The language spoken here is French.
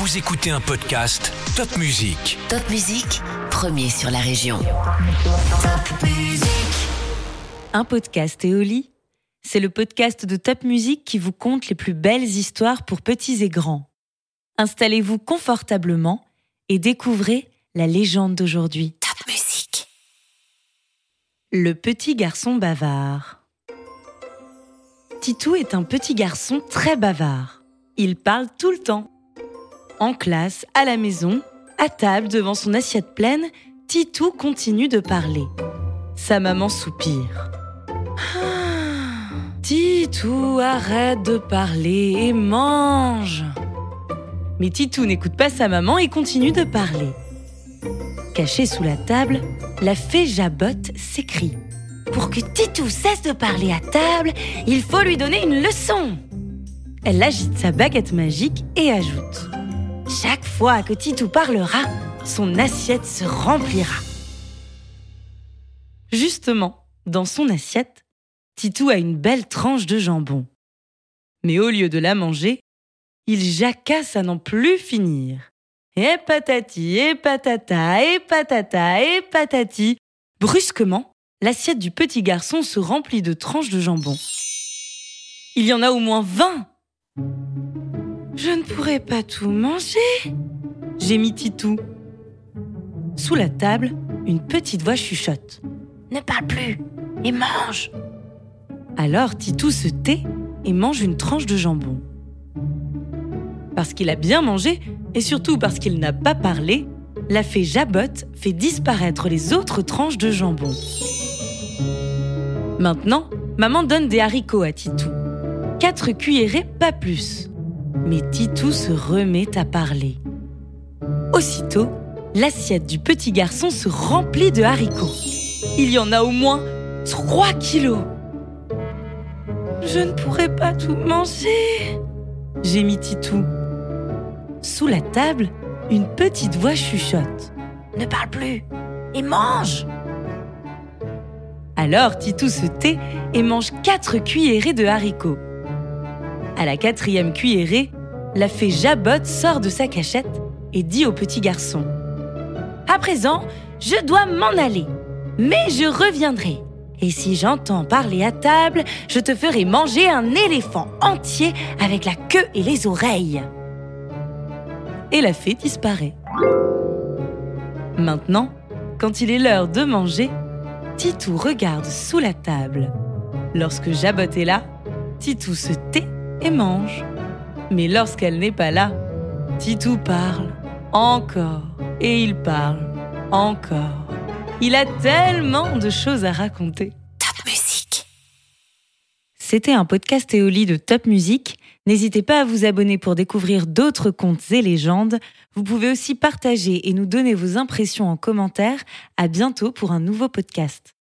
Vous écoutez un podcast Top Music. Top Musique, premier sur la région. Top Musique. Un podcast Éoli, c'est le podcast de Top Musique qui vous conte les plus belles histoires pour petits et grands. Installez-vous confortablement et découvrez la légende d'aujourd'hui. Top Musique. Le petit garçon bavard. Titou est un petit garçon très bavard. Il parle tout le temps. En classe, à la maison, à table devant son assiette pleine, Titou continue de parler. Sa maman soupire. Ah, Titou, arrête de parler et mange. Mais Titou n'écoute pas sa maman et continue de parler. Cachée sous la table, la fée Jabotte s'écrie. Pour que Titou cesse de parler à table, il faut lui donner une leçon. Elle agite sa baguette magique et ajoute Chaque fois que Titou parlera, son assiette se remplira. Justement, dans son assiette, Titou a une belle tranche de jambon. Mais au lieu de la manger, il jacasse à n'en plus finir. Et patati, et patata, et patata, et patati. Brusquement, l'assiette du petit garçon se remplit de tranches de jambon. Il y en a au moins vingt. Je ne pourrai pas tout manger, gémit Titou. Sous la table, une petite voix chuchote. Ne parle plus et mange. Alors Titou se tait et mange une tranche de jambon. Parce qu'il a bien mangé et surtout parce qu'il n'a pas parlé, la fée Jabotte fait disparaître les autres tranches de jambon. Maintenant, maman donne des haricots à Titou. Quatre cuillerées, pas plus. Mais Titou se remet à parler. Aussitôt, l'assiette du petit garçon se remplit de haricots. Il y en a au moins 3 kilos. Je ne pourrai pas tout manger, gémit Titou. Sous la table, une petite voix chuchote. Ne parle plus et mange. Alors Titou se tait et mange quatre cuillerées de haricots. À la quatrième cuillerée, la fée Jabotte sort de sa cachette et dit au petit garçon À présent, je dois m'en aller, mais je reviendrai. Et si j'entends parler à table, je te ferai manger un éléphant entier avec la queue et les oreilles. Et la fée disparaît. Maintenant, quand il est l'heure de manger, Titou regarde sous la table. Lorsque Jabotte est là, Titou se tait et mange. Mais lorsqu'elle n'est pas là, Titou parle encore et il parle encore. Il a tellement de choses à raconter. Top Musique. C'était un podcast Éoli de Top Musique. N'hésitez pas à vous abonner pour découvrir d'autres contes et légendes. Vous pouvez aussi partager et nous donner vos impressions en commentaire. À bientôt pour un nouveau podcast.